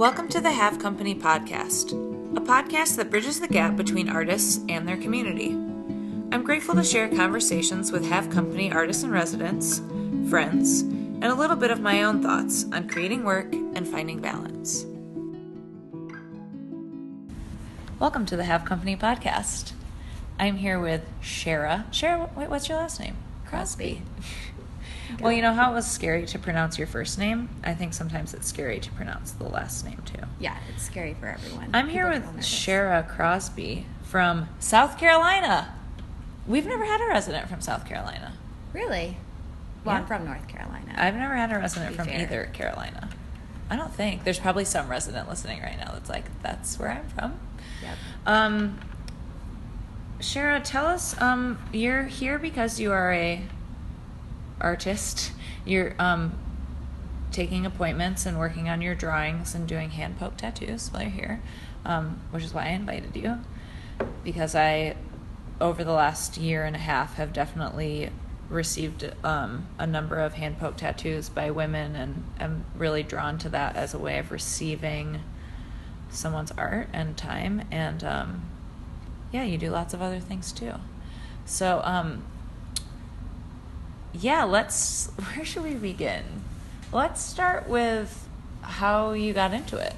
Welcome to the Have Company podcast, a podcast that bridges the gap between artists and their community. I'm grateful to share conversations with Have Company artists and residents, friends, and a little bit of my own thoughts on creating work and finding balance. Welcome to the Have Company podcast. I'm here with Shara. Shara, wait, what's your last name? Crosby. Well, you know how it was scary to pronounce your first name? I think sometimes it's scary to pronounce the last name too. Yeah, it's scary for everyone. I'm here People with get all nervous. Shara Crosby from South Carolina. We've never had a resident from South Carolina. Really? Well, Yeah. I'm from North Carolina. I've never had a resident from fair. either Carolina. I don't think. There's probably some resident listening right now that's like, that's where I'm from. Yep. Um, Shara, tell us. Um, you're here because you are a artist. You're um, taking appointments and working on your drawings and doing hand poke tattoos while you're here, um, which is why I invited you. Because I, over the last year and a half, have definitely received um, a number of hand poke tattoos by women, and am really drawn to that as a way of receiving someone's art and time and um, yeah you do lots of other things too so um, yeah let's where should we begin let's start with how you got into it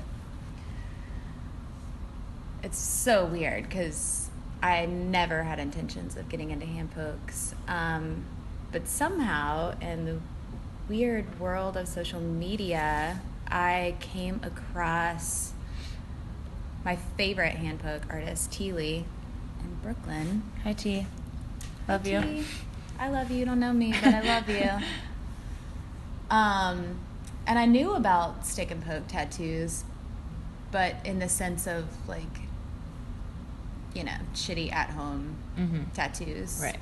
It's so weird because I never had intentions of getting into hand pokes. Um, but somehow, in the weird world of social media, I came across my favorite hand poke artist, Tea Leigh, in Brooklyn. hi t love you Tea, I love you. You don't know me, but I love you. Um, and I knew about stick and poke tattoos, but in the sense of like, you know, shitty at home mm-hmm. tattoos. right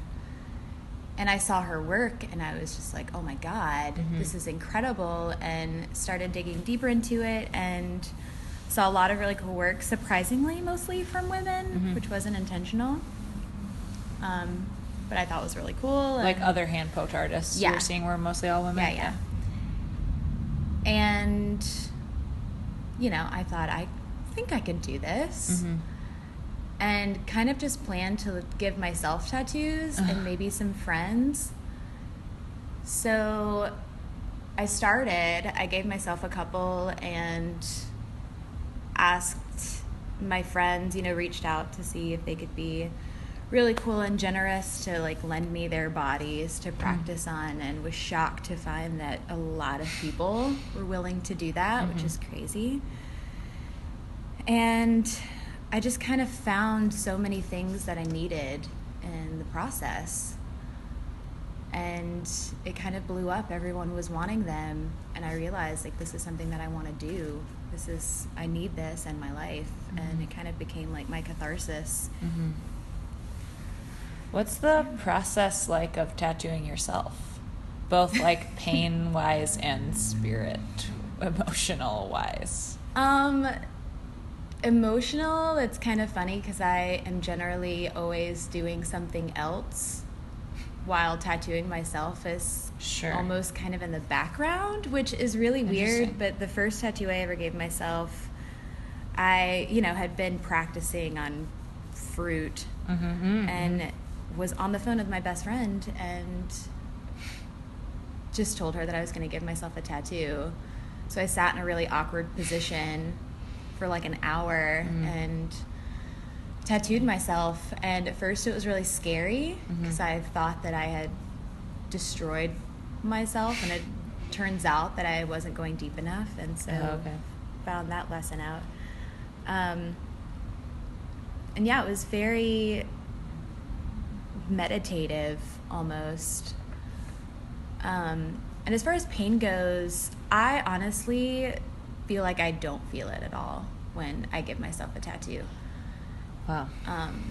And I saw her work and I was just like, oh my God, Mhm. this is incredible. And started digging deeper into it and saw a lot of really cool work, surprisingly, mostly from women, Mhm. which wasn't intentional. Um, but I thought was really cool. like other hand poked artists you Yeah. were seeing were mostly all women Yeah, yeah. And, you know, I thought, I think I could do this. mm-hmm. And kind of just planned to give myself tattoos Ugh. and maybe some friends. So I started, I gave myself a couple and asked my friends, you know, reached out to see if they could be really cool and generous to like lend me their bodies to practice on and was shocked to find that a lot of people were willing to do that, which Mhm. is crazy. And I just kind of found so many things that I needed in the process. And it kind of blew up. Everyone was wanting them. And I realized, like, this is something that I want to do. This is, I need this in my life. And Mhm. it kind of became like my catharsis. Mm-hmm. What's the process like of tattooing yourself? Both like pain wise and spirit emotional wise. Um, emotional, it's kind of funny because I am generally always doing something else while tattooing myself is Sure. almost kind of in the background, which is really weird. But the first tattoo I ever gave myself, I, you know, had been practicing on fruit Mm-hmm. and was on the phone with my best friend and just told her that I was going to give myself a tattoo. So I sat in a really awkward position for like an hour Mhm. and tattooed myself. And at first it was really scary because I thought that I had destroyed myself, and it turns out that I wasn't going deep enough. And so Oh, okay. found that lesson out. Um, and yeah, it was very meditative almost. Um, and as far as pain goes, I honestly feel like I don't feel it at all when I give myself a tattoo. Wow. Um,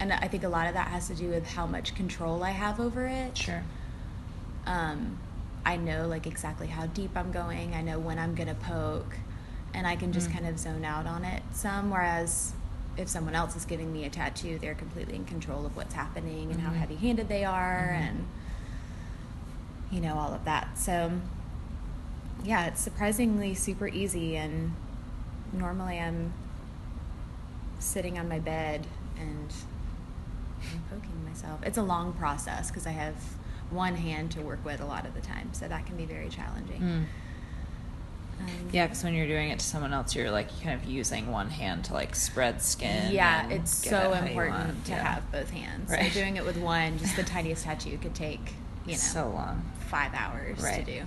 and I think a lot of that has to do with how much control I have over it. Sure. Um, I know like exactly how deep I'm going. I know when I'm gonna poke, and I can just Mm. kind of zone out on it some. Whereas if someone else is giving me a tattoo, they're completely in control of what's happening and how Mhm. heavy-handed they are, Mhm. and you know all of that. So yeah, it's surprisingly super easy and normally I'm sitting on my bed and I'm poking myself. It's a long process because I have one hand to work with a lot of the time, so that can be very challenging. Mm. Um, Yeah, because when you're doing it to someone else, you're like kind of using one hand to like spread skin. Yeah, it's so it important to Yeah. have both hands. Right. So doing it with one, just the tiniest tattoo could take, you know, so long. five hours Right. to do.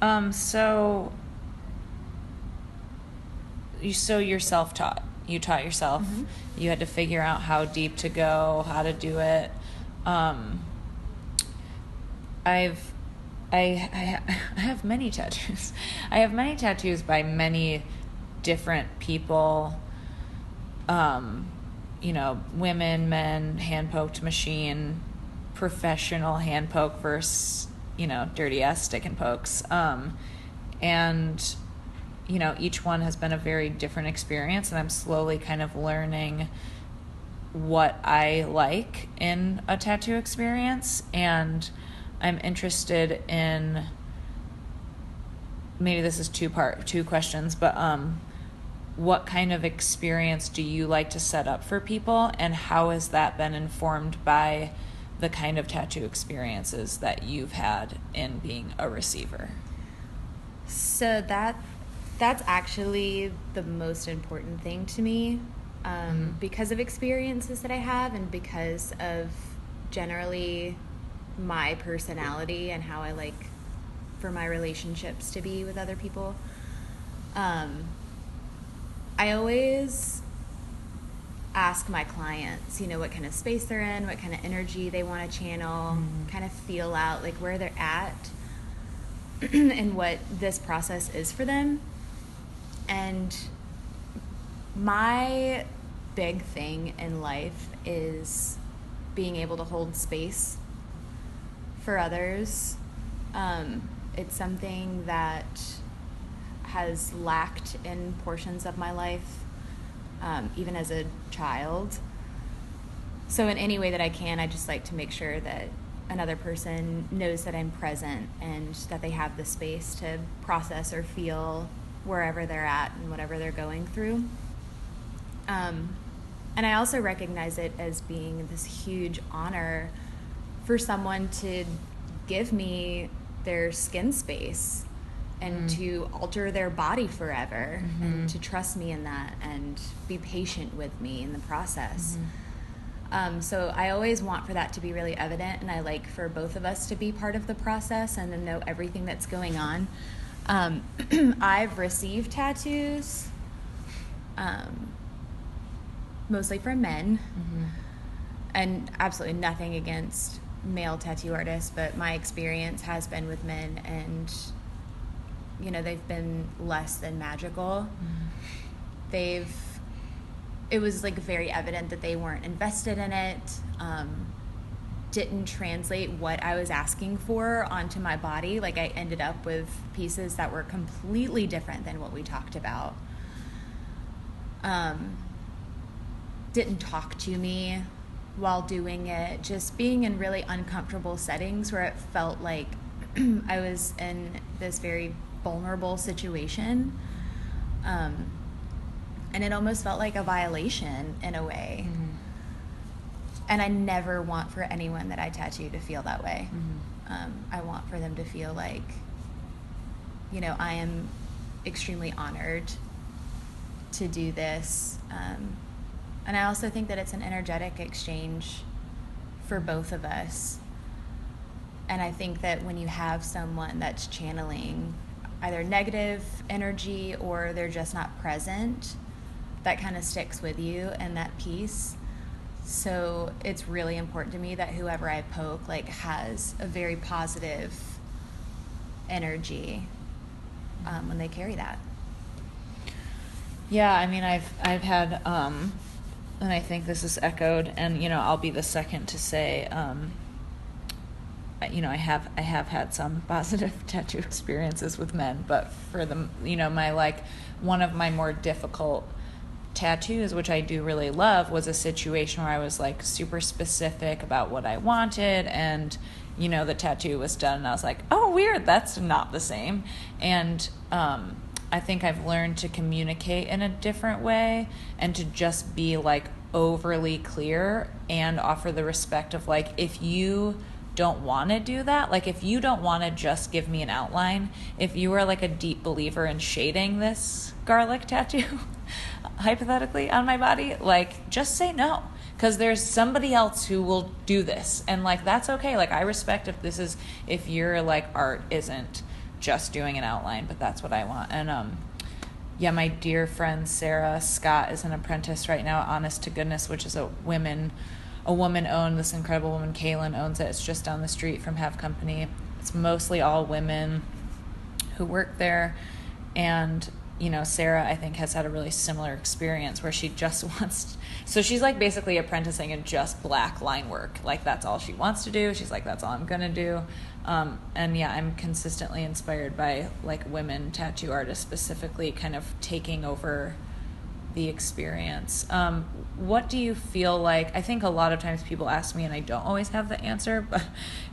Um, so you so you're self taught. You taught yourself. Mhm. You had to figure out how deep to go, how to do it. Um, I've I, I I have many tattoos. I have many tattoos by many different people. Um, you know, women, men, hand poked machine, professional hand poke versus you know dirty ass stick and pokes. Um, and you know each one has been a very different experience, and I'm slowly kind of learning what I like in a tattoo experience and I'm interested in maybe this is two part two questions but um what kind of experience do you like to set up for people and how has that been informed by the kind of tattoo experiences that you've had in being a receiver So that that's actually the most important thing to me, um, Mhm. because of experiences that I have, and because of generally my personality and how I like for my relationships to be with other people. Um, I always ask my clients, you know, what kind of space they're in, what kind of energy they want to channel, Mhm. kind of feel out like where they're at and what this process is for them. And my big thing in life is being able to hold space for others. Um, it's something that has lacked in portions of my life, um, even as a child. So, in any way that I can, I just like to make sure that another person knows that I'm present and that they have the space to process or feel wherever they're at and whatever they're going through. Um, and I also recognize it as being this huge honor for someone to give me their skin space and Mm. to alter their body forever Mhm. and to trust me in that and be patient with me in the process. Mhm. Um, so I always want for that to be really evident, and I like for both of us to be part of the process and to know everything that's going on. Um, I've received tattoos, um, mostly from men, Mhm. and absolutely nothing against male tattoo artists, but my experience has been with men, and you know they've been less than magical. They've it was like very evident that they weren't invested in it. Um, didn't translate what I was asking for onto my body. Like I ended up with pieces that were completely different than what we talked about. Um, didn't talk to me while doing it. Just being in really uncomfortable settings where it felt like I was in this very vulnerable situation. Um, and it almost felt like a violation in a way. Mhm. And I never want for anyone that I tattoo to feel that way. Mhm. Um, I want for them to feel like, you know, I am extremely honored to do this. Um, and I also think that it's an energetic exchange for both of us. And I think that when you have someone that's channeling either negative energy or they're just not present, that kind of sticks with you and that piece. So it's really important to me that whoever I poke like has a very positive energy um, when they carry that. Yeah, I mean, I've I've had, um, and I think this is echoed, and you know, I'll be the second to say, um, you know, I have I have had some positive tattoo experiences with men, but for the you know, my like one of my more difficult tattoos, which I do really love, was a situation where I was like super specific about what I wanted, and you know, the tattoo was done, and I was like, oh, weird, that's not the same, and um, I think I've learned to communicate in a different way and to just be like overly clear and offer the respect of like if you don't want to do that, like if you don't want to just give me an outline, if you are like a deep believer in shading this garlic tattoo, hypothetically, on my body, like just say no. Because there's somebody else who will do this. And like that's okay. Like I respect if this is, if your like art isn't just doing an outline, but that's what I want. And um, yeah, my dear friend Sarah Scott is an apprentice right now Honest to Goodness, which is a women a woman owned this incredible woman Kaylin owns it. It's just down the street from Have Company. It's mostly all women who work there and you know, Sarah, I think, has had a really similar experience where she just wants. so she's like basically apprenticing in just black line work. Like that's all she wants to do. She's like, that's all I'm gonna do. Um, and yeah, I'm consistently inspired by like women tattoo artists specifically, kind of taking over the experience. Um, what do you feel like? I think a lot of times people ask me, and I don't always have the answer, but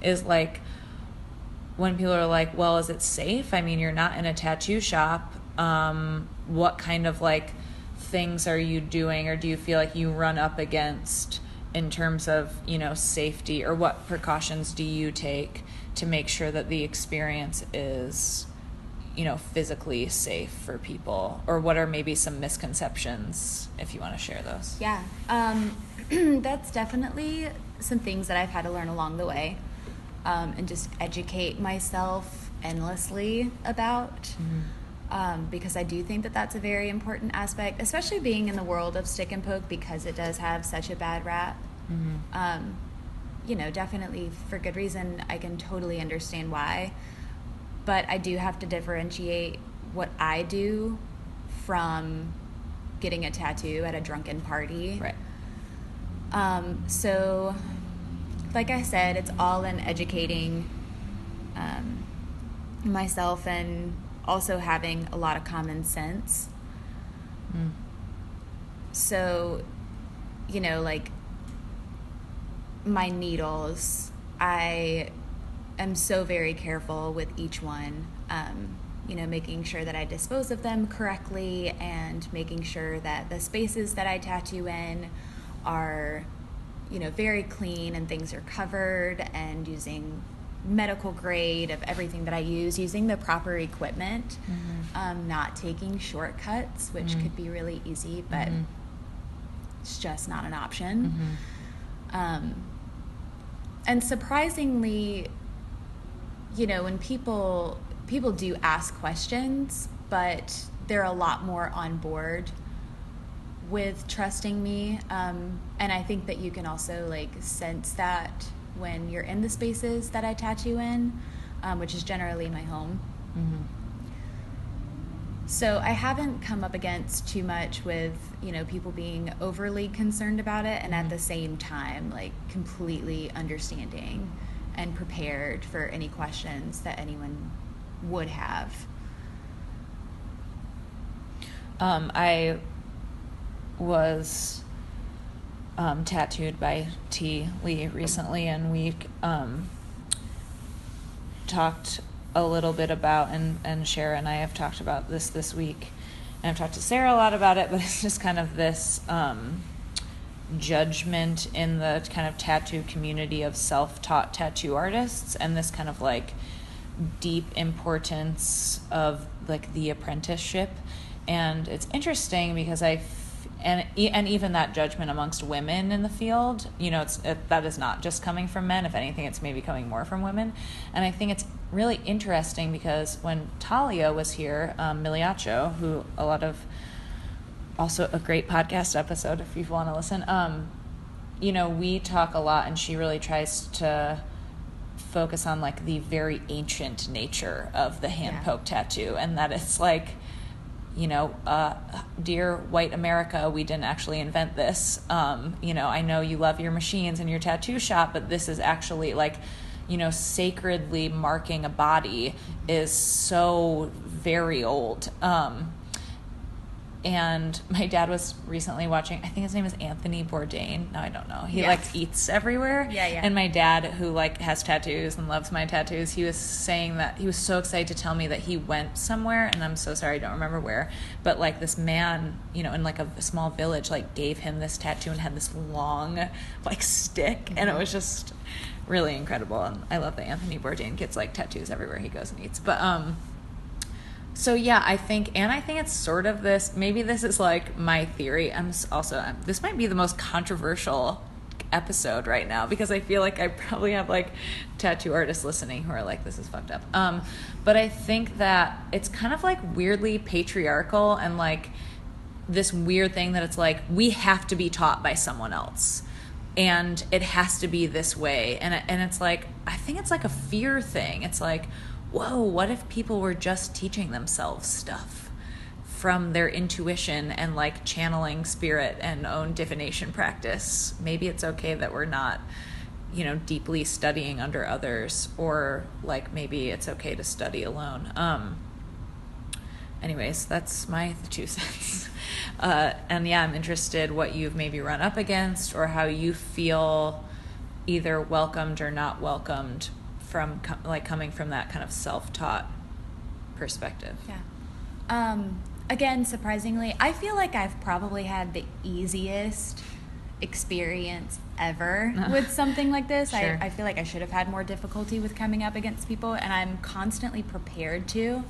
is like when people are like, well, is it safe? I mean, you're not in a tattoo shop. Um, what kind of like things are you doing, or do you feel like you run up against in terms of, you know, safety, or what precautions do you take to make sure that the experience is you know physically safe for people? Or what are maybe some misconceptions if you want to share those? Yeah um, that's definitely some things that i've had to learn along the way um, and just educate myself endlessly about. Mm-hmm. Um, because i do think that that's a very important aspect especially being in the world of stick and poke because it does have such a bad rap mm-hmm. Um, you know definitely for good reason i can totally understand why but I do have to differentiate what I do from getting a tattoo at a drunken party. Right. Um, so, like I said, it's all in educating um, myself and also having a lot of common sense. Mm. So, you know, like my needles, I am so very careful with each one. Um, you know, making sure that I dispose of them correctly and making sure that the spaces that I tattoo in are, you know, very clean and things are covered and using medical grade of everything that I use, using the proper equipment, mm-hmm. um, not taking shortcuts, which mm-hmm. could be really easy, but mm-hmm. it's just not an option. Mm-hmm. Um, and surprisingly, you know, when people people do ask questions, but they're a lot more on board with trusting me. Um, and I think that you can also like sense that when you're in the spaces that I tattoo in, um, which is generally my home. Mm-hmm. So I haven't come up against too much with you know people being overly concerned about it, and at mm-hmm. the same time like completely understanding and prepared for any questions that anyone would have. Um, I was um, tattooed by Tea Leigh recently, and we um, talked a little bit about, and, and Shara and I have talked about this this week. And I've talked to Sarah a lot about it, but it's just kind of this um, judgment in the kind of tattoo community of self-taught tattoo artists and this kind of like deep importance of like the apprenticeship and it's interesting because I and and even that judgment amongst women in the field you know it's it, that is not just coming from men. If anything it's maybe coming more from women. And I think it's really interesting because when Talia was here um, Miliaccio who a lot of also a great podcast episode if you want to listen. Um, you know, we talk a lot, and she really tries to focus on like the very ancient nature of the hand poke tattoo, and that it's like, you know, uh, dear white America, we didn't actually invent this. Um, you know, I know you love your machines and your tattoo shop, but this is actually like, you know, sacredly marking a body is so very old. Um, and my dad was recently watching. I think his name is Anthony Bourdain. No, I don't know. He Yeah. like eats everywhere. Yeah, yeah. And my dad, who like has tattoos and loves my tattoos, he was saying that he was so excited to tell me that he went somewhere, and I'm so sorry, I don't remember where, but like this man, you know, in like a, small village, like gave him this tattoo and had this long like stick, and Mm-hmm. it was just really incredible. And I love that Anthony Bourdain gets like tattoos everywhere he goes and eats. But um, so yeah, I think, and I think it's sort of this. Maybe this is like my theory. I'm also I'm, this might be the most controversial episode right now because I feel like I probably have like tattoo artists listening who are like, "This is fucked up." Um, but I think that it's kind of like weirdly patriarchal and like this weird thing that it's like we have to be taught by someone else and it has to be this way and and it's like I think it's like a fear thing. It's like, whoa, what if people were just teaching themselves stuff from their intuition and like channeling spirit and own divination practice? Maybe it's okay that we're not you know deeply studying under others or like maybe it's okay to study alone. Um anyways, that's my two cents. Uh, and yeah, I'm interested what you've maybe run up against or how you feel either welcomed or not welcomed from co- like coming from that kind of self-taught perspective. Yeah. Um, again, surprisingly, I feel like I've probably had the easiest experience ever with something like this. Sure. I, I feel like I should have had more difficulty with coming up against people, and I'm constantly prepared to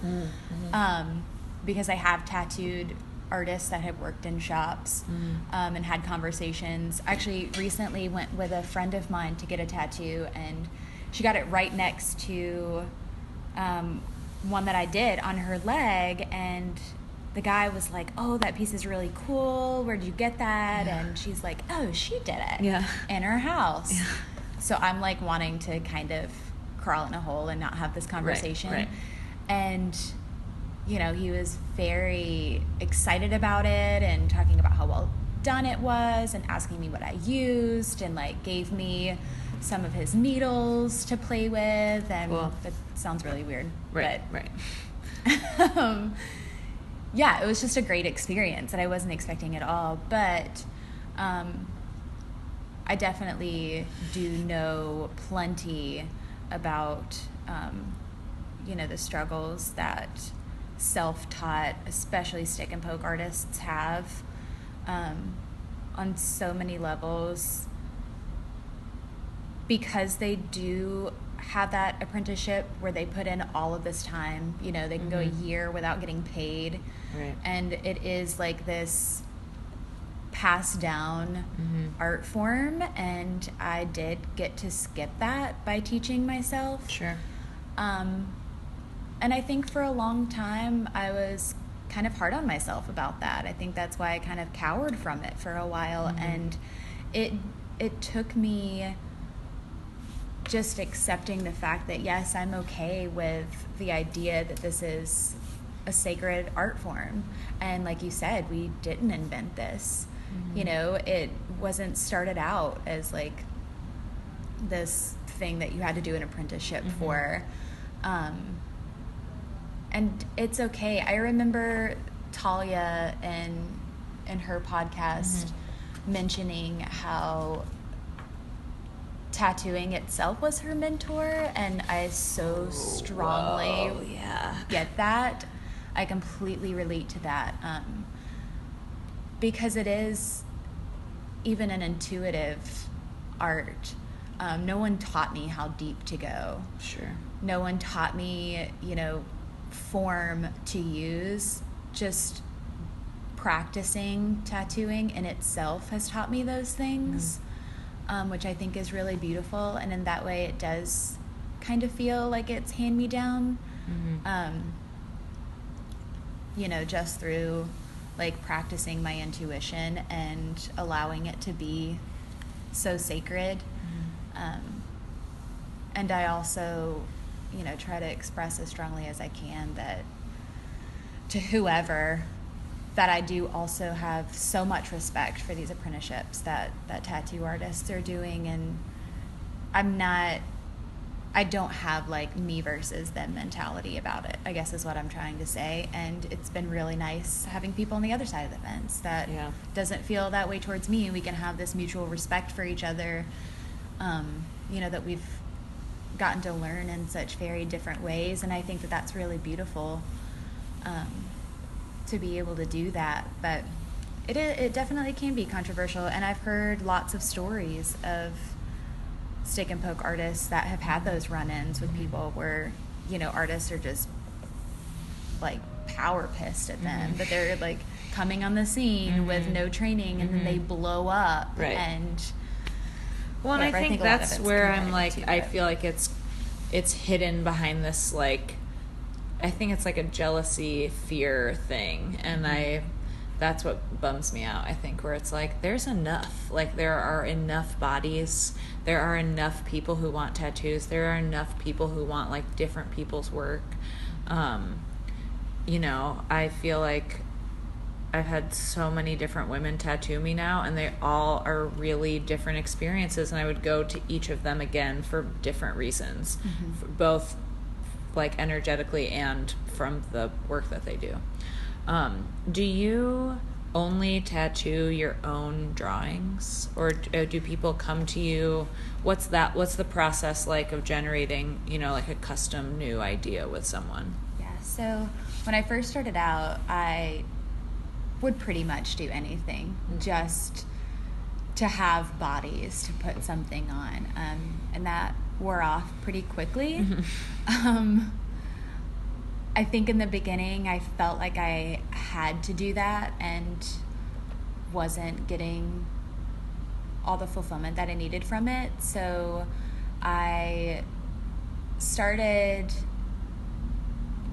um, because I have tattooed artists that have worked in shops um, and had conversations. I actually, recently went with a friend of mine to get a tattoo, and she got it right next to um, one that I did on her leg, and the guy was like, "Oh, that piece is really cool. Where'd you get that?" Yeah. And she's like, "Oh, she did it Yeah. in her house." Yeah. So I'm like wanting to kind of crawl in a hole and not have this conversation. right. And you know, he was very excited about it and talking about how well done it was and asking me what I used and like gave me some of his needles to play with and Cool. that sounds really weird. Right, right. Um, yeah, it was just a great experience that I wasn't expecting at all. But um, I definitely do know plenty about, um, you know, the struggles that self-taught, especially stick and poke artists have um, on so many levels because they do have that apprenticeship where they put in all of this time you know they can go a Mhm. year without getting paid Right. and it is like this passed down Mhm. art form and i did get to skip that by teaching myself Sure. um, and I think for a long time I was kind of hard on myself about that. I think that's why I kind of cowered from it for a while, Mhm. and it it took me just accepting the fact that yes, I'm okay with the idea that this is a sacred art form, and like you said, we didn't invent this. Mhm. You know, it wasn't started out as like this thing that you had to do an apprenticeship Mhm. for. Um, and it's okay. I remember Talia in in her podcast Mhm. mentioning how tattooing itself was her mentor, and I so strongly Whoa, yeah. get that. I completely relate to that um, because it is even an intuitive art. Um, no one taught me how deep to go. Sure. No one taught me, you know, form to use. Just practicing tattooing in itself has taught me those things, um, which I think is really beautiful. And in that way, it does kind of feel like it's hand me down Mhm. um, you know, just through like practicing my intuition and allowing it to be so sacred. Mhm. Um, and I also, you know, try to express as strongly as I can that to whoever that I do also have so much respect for these apprenticeships that that tattoo artists are doing and I'm not I don't have like me versus them mentality about it. I guess is what I'm trying to say, and it's been really nice having people on the other side of the fence that Yeah. doesn't feel that way towards me. We can have this mutual respect for each other. Um, you know that we've gotten to learn in such very different ways, and I think that that's really beautiful um, to be able to do that. But it it definitely can be controversial, and I've heard lots of stories of stick and poke artists that have had those run-ins with people where you know artists are just like power pissed at them Mhm. that they're like coming on the scene with Mhm. no training and then they Mhm. blow up Right. and Well, and I whatever. I think, think a lot of that's where I'm like, too, I feel like it's it's hidden behind this like, I think it's like a jealousy fear thing, and I, that's what bums me out. I think where it's like there's enough, like there are enough bodies, there are enough people who want tattoos, there are enough people who want like different people's work. Um, you know, I feel like I've had so many different women tattoo me now, and they all are really different experiences. And I would go to each of them again for different reasons, Mhm. for both like energetically and from the work that they do. Um, do you only tattoo your own drawings, or uh, do people come to you? What's that? What's the process like of generating, you know, like a custom new idea with someone? Yeah, so when I first started out, I would pretty much do anything Mhm. just to have bodies to put something on. Um, and that wore off pretty quickly. Mhm. Um, I think in the beginning, I felt like I had to do that and wasn't getting all the fulfillment that I needed from it. So I started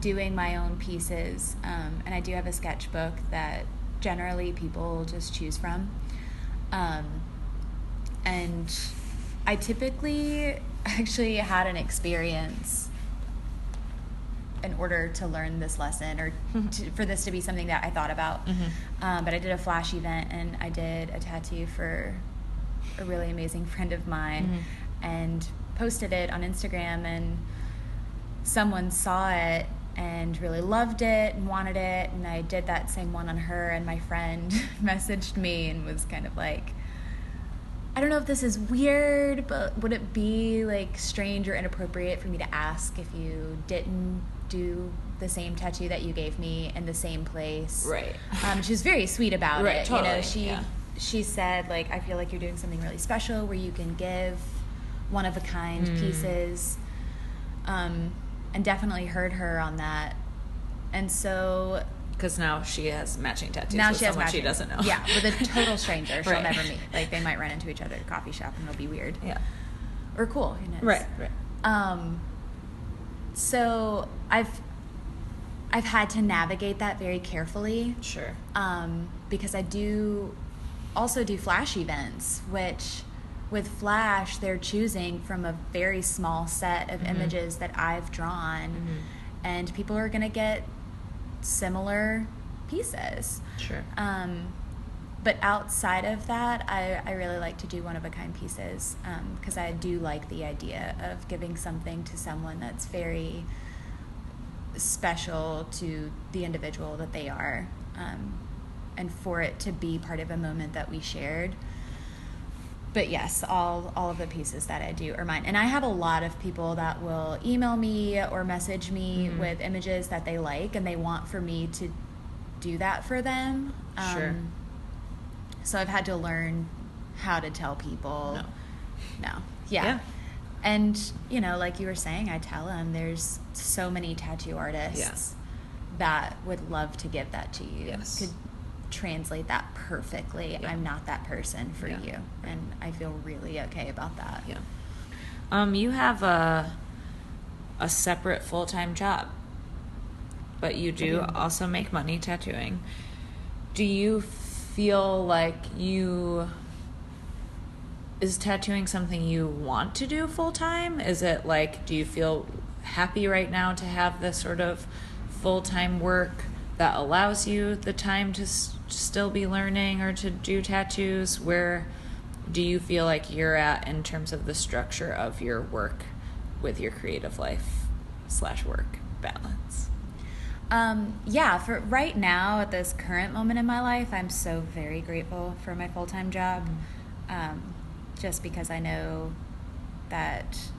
doing my own pieces, um, and I do have a sketchbook that generally people just choose from. Um, and I typically actually had an experience in order to learn this lesson or to, for this to be something that I thought about. Mhm. Um, but I did a flash event and I did a tattoo for a really amazing friend of mine Mhm. and posted it on Instagram and someone saw it and really loved it and wanted it and I did that same one on her and my friend messaged me and was kind of like I don't know if this is weird, but would it be like strange or inappropriate for me to ask if you didn't do the same tattoo that you gave me in the same place? Right. Um, she was very sweet about Right, it. You know, totally, she yeah. she said like I feel like you're doing something really special where you can give one of a kind Mm. pieces. Um, and definitely heard her on that. And so Because now she has matching tattoos now with she has someone matching. she doesn't know. Yeah, with a total stranger she'll never meet. Like they might run into each other at a coffee shop and it'll be weird. Yeah. Or cool, who knows? Right. Right. Um, so I've I've had to navigate that very carefully Sure. um, because I do also do flash events, which with flash they're choosing from a very small set of Mhm. images that I've drawn, Mhm. and people are going to get similar pieces. Sure. Um, but outside of that, I, I really like to do one of a kind pieces because I do like the idea of giving something to someone that's very special to the individual that they are, um, and for it to be part of a moment that we shared. But yes, all all of the pieces that I do are mine, and I have a lot of people that will email me or message me Mhm. with images that they like, and they want for me to do that for them. Sure. So I've had to learn how to tell people No. no. Yeah. Yeah. And, you know, like you were saying, I tell them there's so many tattoo artists Yes. that would love to give that to you. Yes. Could translate that perfectly. Yeah. I'm not that person for Yeah. you. And I feel really okay about that. Yeah. Um, you have a a separate full time job, but you do Mhm. also make money tattooing. Do you feel like you is tattooing something you want to do full time? Is it like do you feel happy right now to have this sort of full time work that allows you the time to still be learning or to do tattoos? Where do you feel like you're at in terms of the structure of your work with your creative life slash work balance? Um, yeah, for right now, at this current moment in my life, I'm so very grateful for my full time job. Um, just because I know that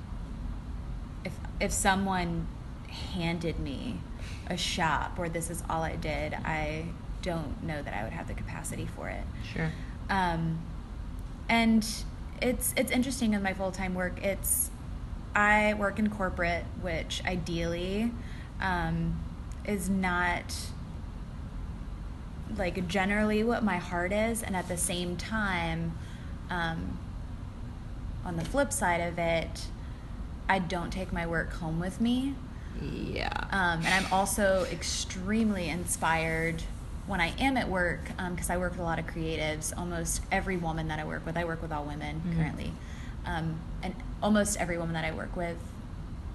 if if someone handed me a shop where this is all I did, I don't know that I would have the capacity for it. Sure. Um, and it's it's interesting in my full time work. It's I work in corporate, which ideally um, is not like generally what my heart is, and at the same time, um, on the flip side of it, I don't take my work home with me. Yeah. Um, and I'm also extremely inspired when I am at work because um, I work with a lot of creatives. Almost every woman that I work with, I work with all women Mhm. currently, um, and almost every woman that I work with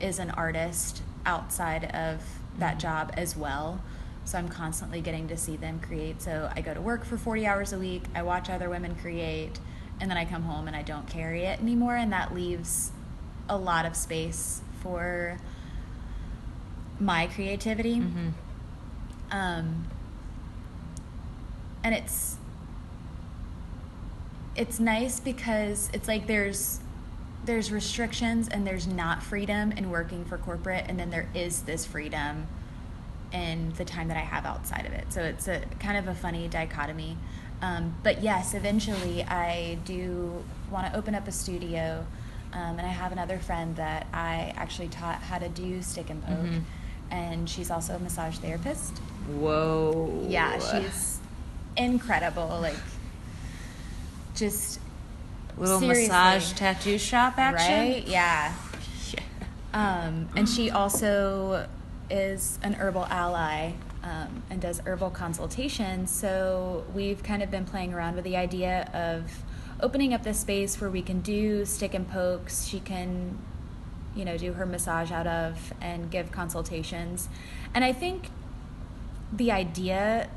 is an artist outside of that Mhm. job as well. So I'm constantly getting to see them create. So I go to work for 40 hours a week, I watch other women create, and then I come home and I don't carry it anymore. And that leaves a lot of space for my creativity. Mhm. Um, and it's it's nice because it's like there's there's restrictions and there's not freedom in working for corporate and then there is this freedom in the time that I have outside of it. So it's a kind of a funny dichotomy. Um, but yes, eventually I do want to open up a studio. Um, and I have another friend that I actually taught how to do stick and poke. Mhm. And she's also a massage therapist. Whoa. Yeah, she's incredible. Like, just little seriously. massage tattoo shop action. right? Yeah. Yeah. Um, and she also is an herbal ally um, and does herbal consultations. So we've kind of been playing around with the idea of opening up this space where we can do stick and pokes. She can, you know, do her massage out of and give consultations. And I think the idea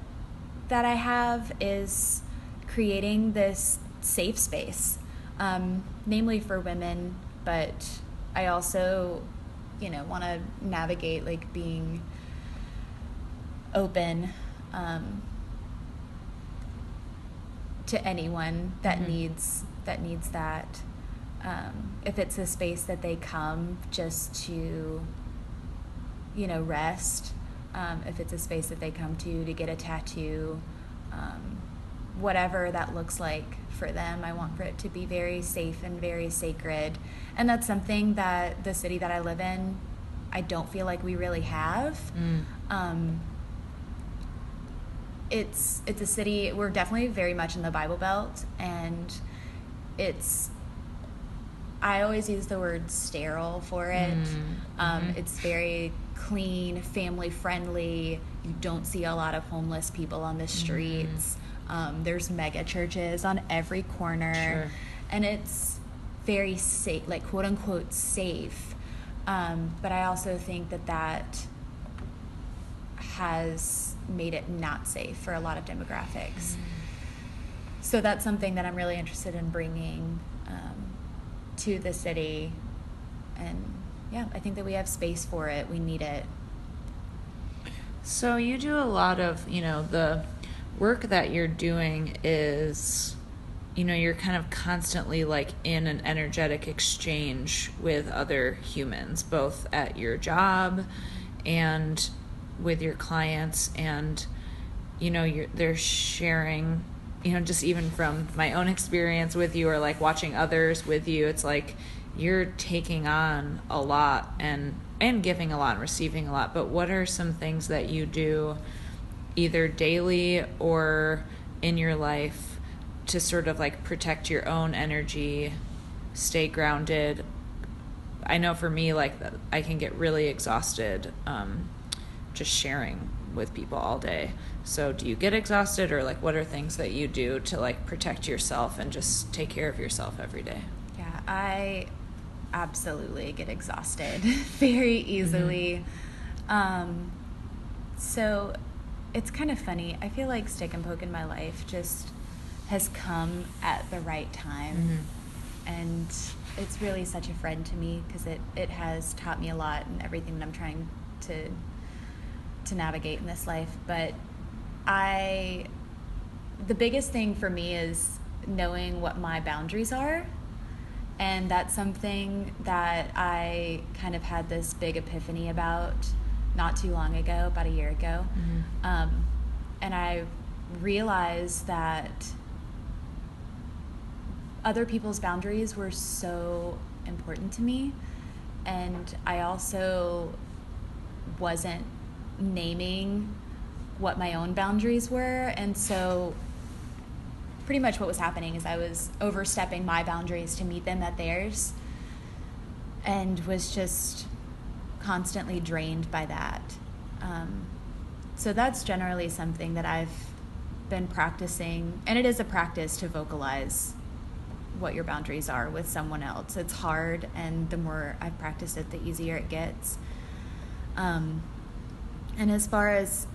that I have is creating this safe space, um, namely for women, but I also, you know, want to navigate like being open um, to anyone that Mhm. needs that needs that. Um, if it's a space that they come just to, you know, rest. Um, if it's a space that they come to to get a tattoo, um, whatever that looks like for them, I want for it to be very safe and very sacred. And that's something that the city that I live in, I don't feel like we really have. Mm. Um, it's it's a city we're definitely very much in the Bible Belt, and it's I always use the word sterile for it. Mm, Um, mhm. It's very clean, family friendly. You don't see a lot of homeless people on the streets. Um, there's mega churches on every corner, Sure. and it's very safe, like quote unquote safe. Um, but I also think that that has made it not safe for a lot of demographics. So that's something that I'm really interested in bringing um, to the city. And yeah, I think that we have space for it. We need it. So you do a lot of, you know, the work that you're doing is, you know, you're kind of constantly like in an energetic exchange with other humans, both at your job and with your clients and you know, you're they're sharing, you know, just even from my own experience with you or like watching others with you, it's like you're taking on a lot and and giving a lot and receiving a lot. But what are some things that you do either daily or in your life to sort of like protect your own energy stay grounded? I know for me like i can get really exhausted um, just sharing with people all day so do you get exhausted or like what are things that you do to like protect yourself and just take care of yourself every day Yeah, I absolutely get exhausted very easily. Um, so it's kind of funny. I feel like stick and poke in my life just has come at the right time. and it's really such a friend to me because it, it has taught me a lot and everything that I'm trying to to navigate in this life. But I the biggest thing for me is knowing what my boundaries are. And that's something that I kind of had this big epiphany about not too long ago, about a year ago. Mhm. Um, and I realized that other people's boundaries were so important to me. And I also wasn't naming what my own boundaries were. And so, pretty much what was happening is I was overstepping my boundaries to meet them at theirs and was just constantly drained by that. Um, so, that's generally something that I've been practicing. And it is a practice to vocalize what your boundaries are with someone else. It's hard, and the more I've practiced it, the easier it gets. Um, and as far as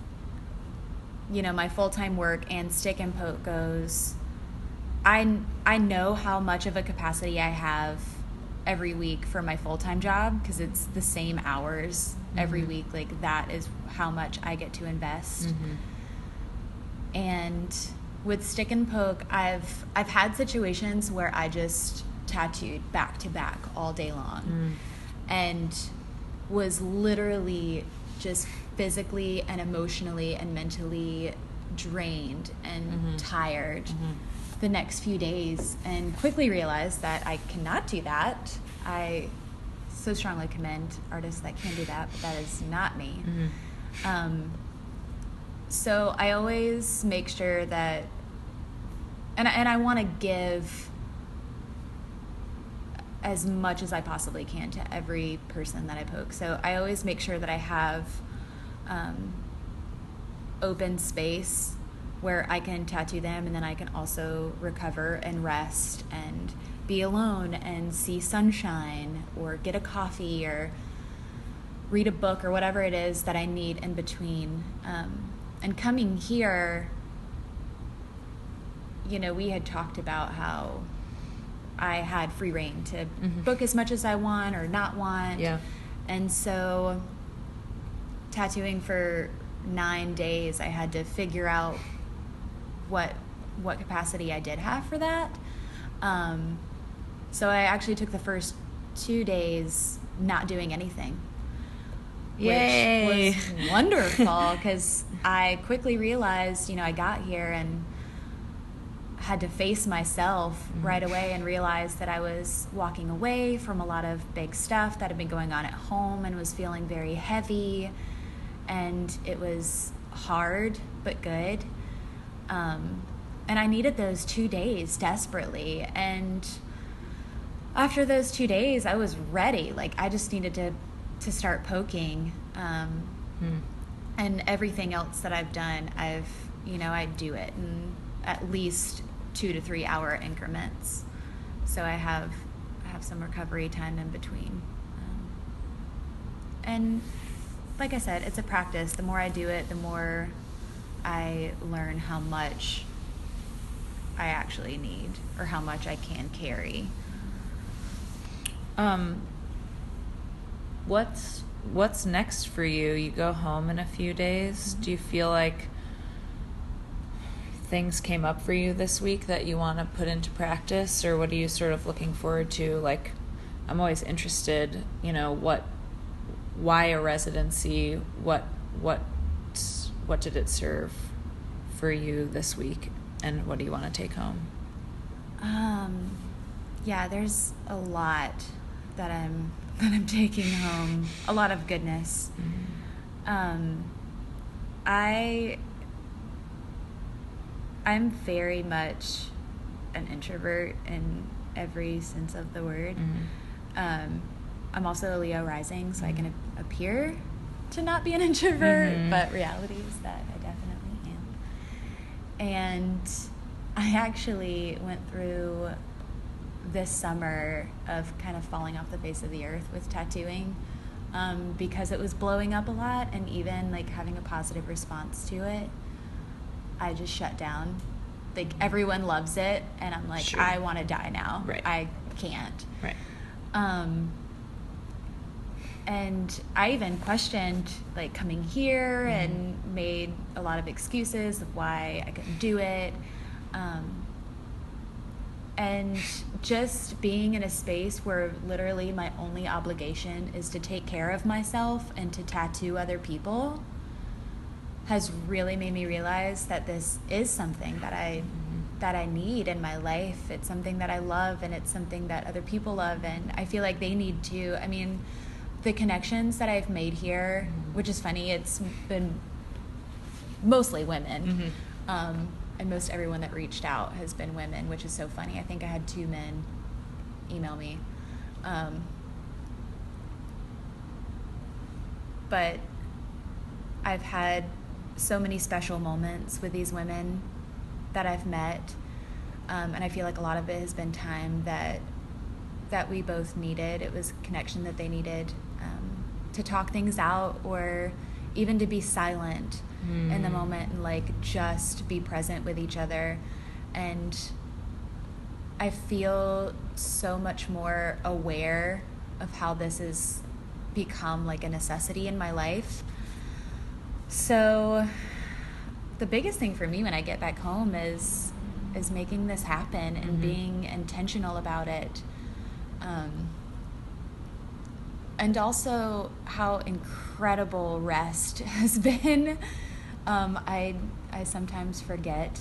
you know, my full time work and stick and poke goes, I I know how much of a capacity I have every week for my full time job because it's the same hours every Mhm. week. Like that is how much I get to invest Mhm. and with stick and poke i've i've had situations where i just tattooed back to back all day long Mm. and was literally just physically and emotionally and mentally drained and Mhm. tired Mhm. the next few days and quickly realized that i cannot do that i so strongly commend artists that can do that but that is not me Mhm. um, so I always make sure that, and and I want to give as much as I possibly can to every person that I poke. So I always make sure that I have um, open space where I can tattoo them and then I can also recover and rest and be alone and see sunshine or get a coffee or read a book or whatever it is that I need in between. Um, and coming here, you know, we had talked about how I had free reign to Mhm. book as much as I want or not want. Yeah. And so, tattooing for nine days, I had to figure out what what capacity I did have for that. Um, so I actually took the first two days not doing anything, Yay. which was wonderful because I quickly realized, you know, I got here and had to face myself Mhm. right away and realize that I was walking away from a lot of big stuff that had been going on at home and was feeling very heavy. And it was hard, but good. Um, and I needed those two days desperately. And after those two days, I was ready. Like, I just needed to, to start poking. Um, Mm. and everything else that I've done, I've you know I do it in at least two to three hour increments, so I have I have some recovery time in between, um, and like I said, it's a practice. The more I do it, the more I learn how much I actually need or how much I can carry. Um, what's what's next for you? You go home in a few days. Mm-hmm. Do you feel like things came up for you this week that you want to put into practice, or what are you sort of looking forward to? Like, I'm always interested. You know, what, why a residency? What what what did it serve for you this week, and what do you want to take home? Um, yeah, there's a lot that I'm that I'm taking home. A lot of goodness. Um, I I'm very much an introvert in every sense of the word. Mhm. Um, I'm also a Leo rising, so I can a- appear to not be an introvert, Mhm. but reality is that I definitely am. And I actually went through this summer of kind of falling off the face of the earth with tattooing um, because it was blowing up a lot and even like having a positive response to it. I just shut down. Like everyone loves it, and I'm like, Sure. I want to die now. Right. I can't. Right. Um, and I even questioned like coming here Mhm. and made a lot of excuses of why I couldn't do it. Um, and just being in a space where literally my only obligation is to take care of myself and to tattoo other people has really made me realize that this is something that I Mhm. that I need in my life. It's something that I love and it's something that other people love and I feel like they need to. I mean, the connections that I've made here, Mhm. which is funny, it's been mostly women. Mhm. Um, and most everyone that reached out has been women, which is so funny. I think I had two men email me. Um, but I've had so many special moments with these women that I've met, um, and I feel like a lot of it has been time that that we both needed. It was connection that they needed to talk things out, or even to be silent in the Mm. moment and like just be present with each other. And I feel so much more aware of how this has become like a necessity in my life. So the biggest thing for me when I get back home is is making this happen and Mhm. being intentional about it. Um, and also how incredible rest has been. Um, I I sometimes forget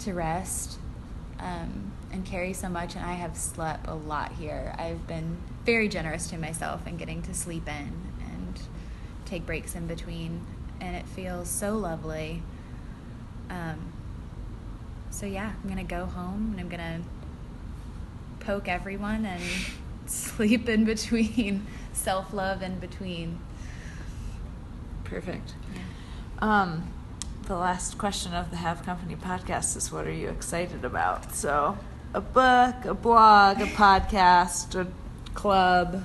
to rest um, and carry so much, and I have slept a lot here. I've been very generous to myself in getting to sleep in and take breaks in between, and it feels so lovely. Um, so yeah, I'm gonna go home and I'm gonna poke everyone and sleep in between, self love in between. Perfect. Yeah. Um, the last question of the Have Company podcast is what are you excited about? So, a book, a blog, a podcast, a club.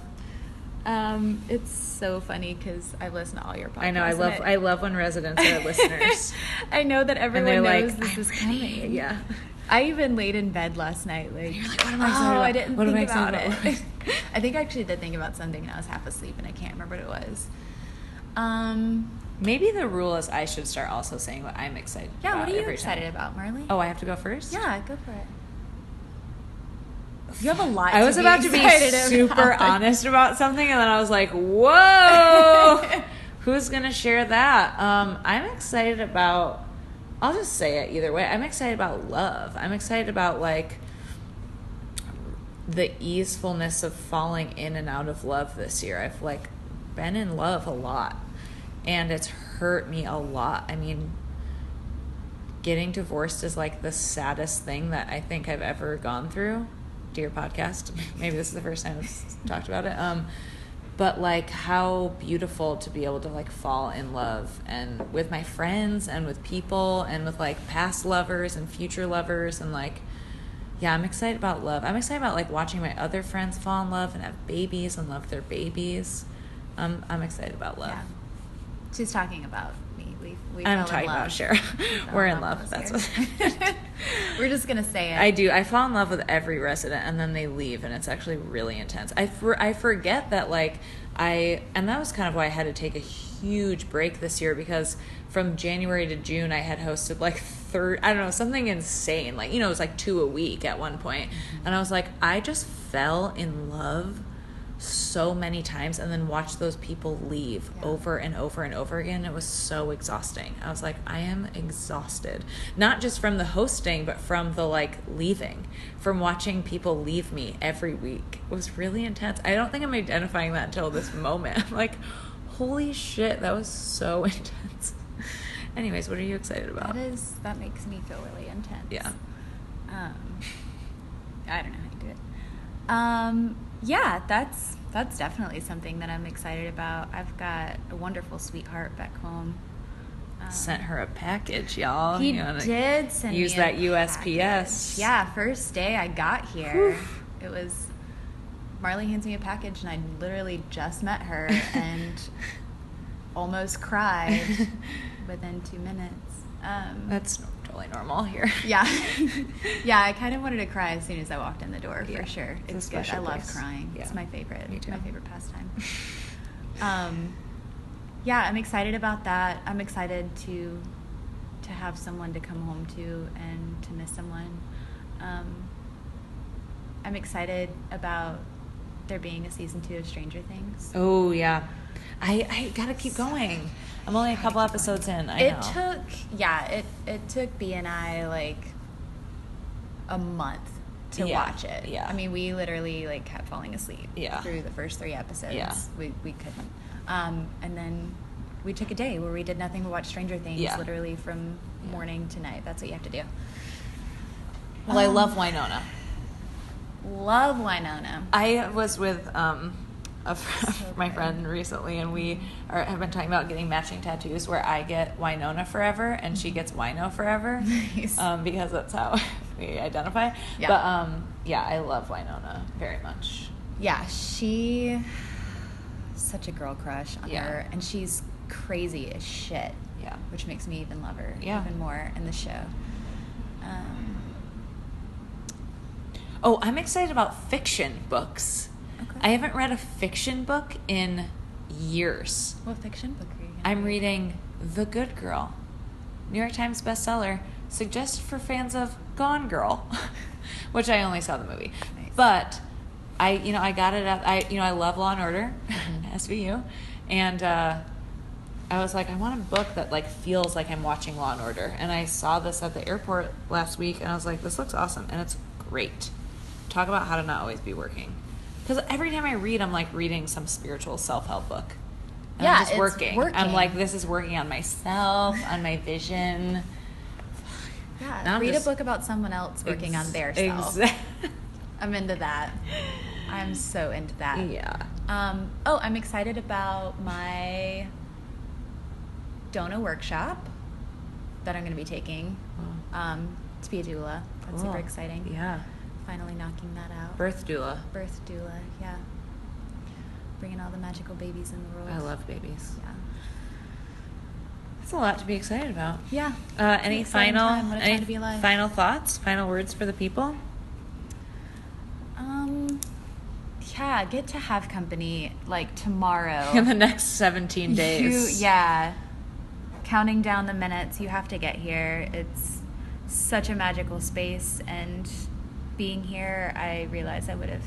Um, it's so funny because I listen to all your podcasts. I know I love it- I love when residents are listeners. I know that everyone knows like, this "I'm is ready." coming. Yeah. I even laid in bed last night, like, you're like, "What am I oh, excited about? I didn't What am think I about excited it. About?" I think I actually did think about something, and I was half asleep, and I can't remember what it was. Um, Maybe the rule is I should start also saying what I'm excited about. yeah. about What are you every excited time. about, Marley? Oh, I have to go first? yeah, go for it. You have a lot. I was be about to be excited about. super honest about something, and then I was like, "Whoa, who's gonna share that?" Um, I'm excited about. I'll just say it either way. I'm excited about love. I'm excited about like the easefulness of falling in and out of love this year. I've like been in love a lot, and it's hurt me a lot. I mean, getting divorced is like the saddest thing that I think I've ever gone through. Dear podcast, maybe this is the first time I've talked about it. Um, but like how beautiful to be able to like fall in love and with my friends and with people and with like past lovers and future lovers and like yeah i'm excited about love i'm excited about like watching my other friends fall in love and have babies and love their babies um, i'm excited about love Yeah. She's talking about me. We, we I'm talking about. Shara. We We're in love love. That's year. what- We're just gonna say it. I do. I fall in love with every resident, and then they leave, and it's actually really intense. I for, I forget that like I, and that was kind of why I had to take a huge break this year because from January to June I had hosted like third, I don't know, something insane. Like you know, it was like two a week at one point, mm-hmm. and I was like, I just fell in love so many times and then watched those people leave Yeah. over and over and over again. It was so exhausting. I was like, I am exhausted. Not just from the hosting, but from the like leaving, from watching people leave me every week. It was really intense. I don't think I'm identifying that until this moment. I'm like, holy shit, that was so intense. Anyways, what are you excited about? That is that makes me feel really intense. Yeah. Um, I don't know how to do it. Um, yeah, that's that's definitely something that I'm excited about. I've got a wonderful sweetheart back home. Um, Sent her a package, y'all. He You wanna did send use me a that USPS. package. Yeah, first day I got here, Whew. it was Marley hands me a package, and I literally just met her and almost cried within two minutes. Um, That's totally normal here. Yeah. yeah, I kind of wanted to cry as soon as I walked in the door, for sure. it's It's, good. I love place. crying. It's my favorite. Me too. My favorite pastime. um, yeah, I'm excited about that. I'm excited to to have someone to come home to and to miss someone. Um, I'm excited about there being a season two of Stranger Things. Oh yeah, I I gotta keep going. I'm only a couple episodes in. I it know. took yeah it it took b and i like a month to Yeah, watch it yeah. i mean we literally like kept falling asleep Yeah. through the first three episodes Yeah. we, we couldn't um, and then we took a day where we did nothing but watch stranger things Yeah. literally from Yeah. morning to night that's what you have to do well, I Um, love Winona. love winona I was with um, a fr- So my friend recently, and we are, have been talking about getting matching tattoos where I get Winona forever and she gets Wino forever, Nice. um, because that's how we identify. Yeah. But um, yeah, I love Winona very much. yeah she such a girl crush on Yeah. her and she's crazy as shit Yeah. which makes me even love her Yeah. even more in the show. Um, Oh, I'm excited about fiction books. Okay. I haven't read a fiction book in years. what fiction book are you? I'm reading The Good Girl, New York Times bestseller, suggested for fans of Gone Girl, which I only saw the movie. Nice. But I, you know, I got it at I, you know, I love Law and Order, Mhm. SVU, and uh, I was like, I want a book that like feels like I'm watching Law and Order, and I saw this at the airport last week, and I was like, this looks awesome, and it's great. Talk about how to not always be working. Because every time I read, I'm like reading some spiritual self help book. And Yeah, I'm just it's working. I'm like, this is working on myself, on my vision. Yeah, Now read just- a book about someone else working on their self. Exactly. I'm into that. I'm so into that. yeah. Um, oh, I'm excited about my Dona workshop that I'm going to be taking um, to be a doula. That's super exciting. Yeah. Finally knocking that out. Birth doula. Birth doula, yeah. Bringing all the magical babies in the world. I love babies. Yeah. That's a lot to be excited about. Yeah. Uh, any final time. What a time any to be alive. final thoughts? Final words for the people? Um, yeah, get to have company like tomorrow. In the next 17 days. You, yeah. Counting down the minutes, you have to get here. It's such a magical space, and being here, I realized I would have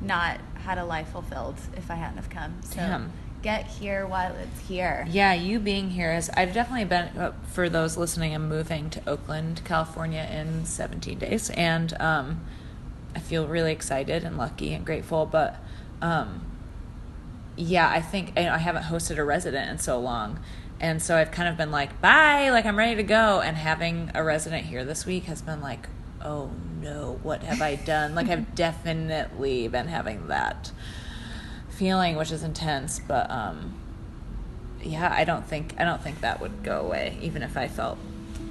not had a life fulfilled if I hadn't have come. So Damn. get here while it's here. Yeah, you being here is. I've definitely been. Uh, for those listening, I'm moving to Oakland, California in 17 days, and um, I feel really excited and lucky and grateful. But um, yeah, I think I haven't hosted a resident in so long, and so I've kind of been like, bye, like I'm ready to go. And having a resident here this week has been like, oh no, what have I done? like I've definitely been having that feeling, which is intense, but um, yeah, I don't think I don't think that would go away, even if I felt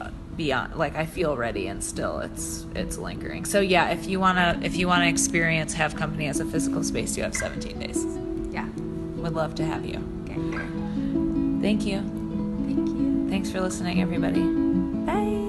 uh, beyond like I feel ready and still it's it's lingering. So yeah, if you wanna if you wanna experience have company as a physical space, you have 17 days. Yeah. Would love to have you. Here. Thank you. Thank you. Thanks for listening, everybody. Bye.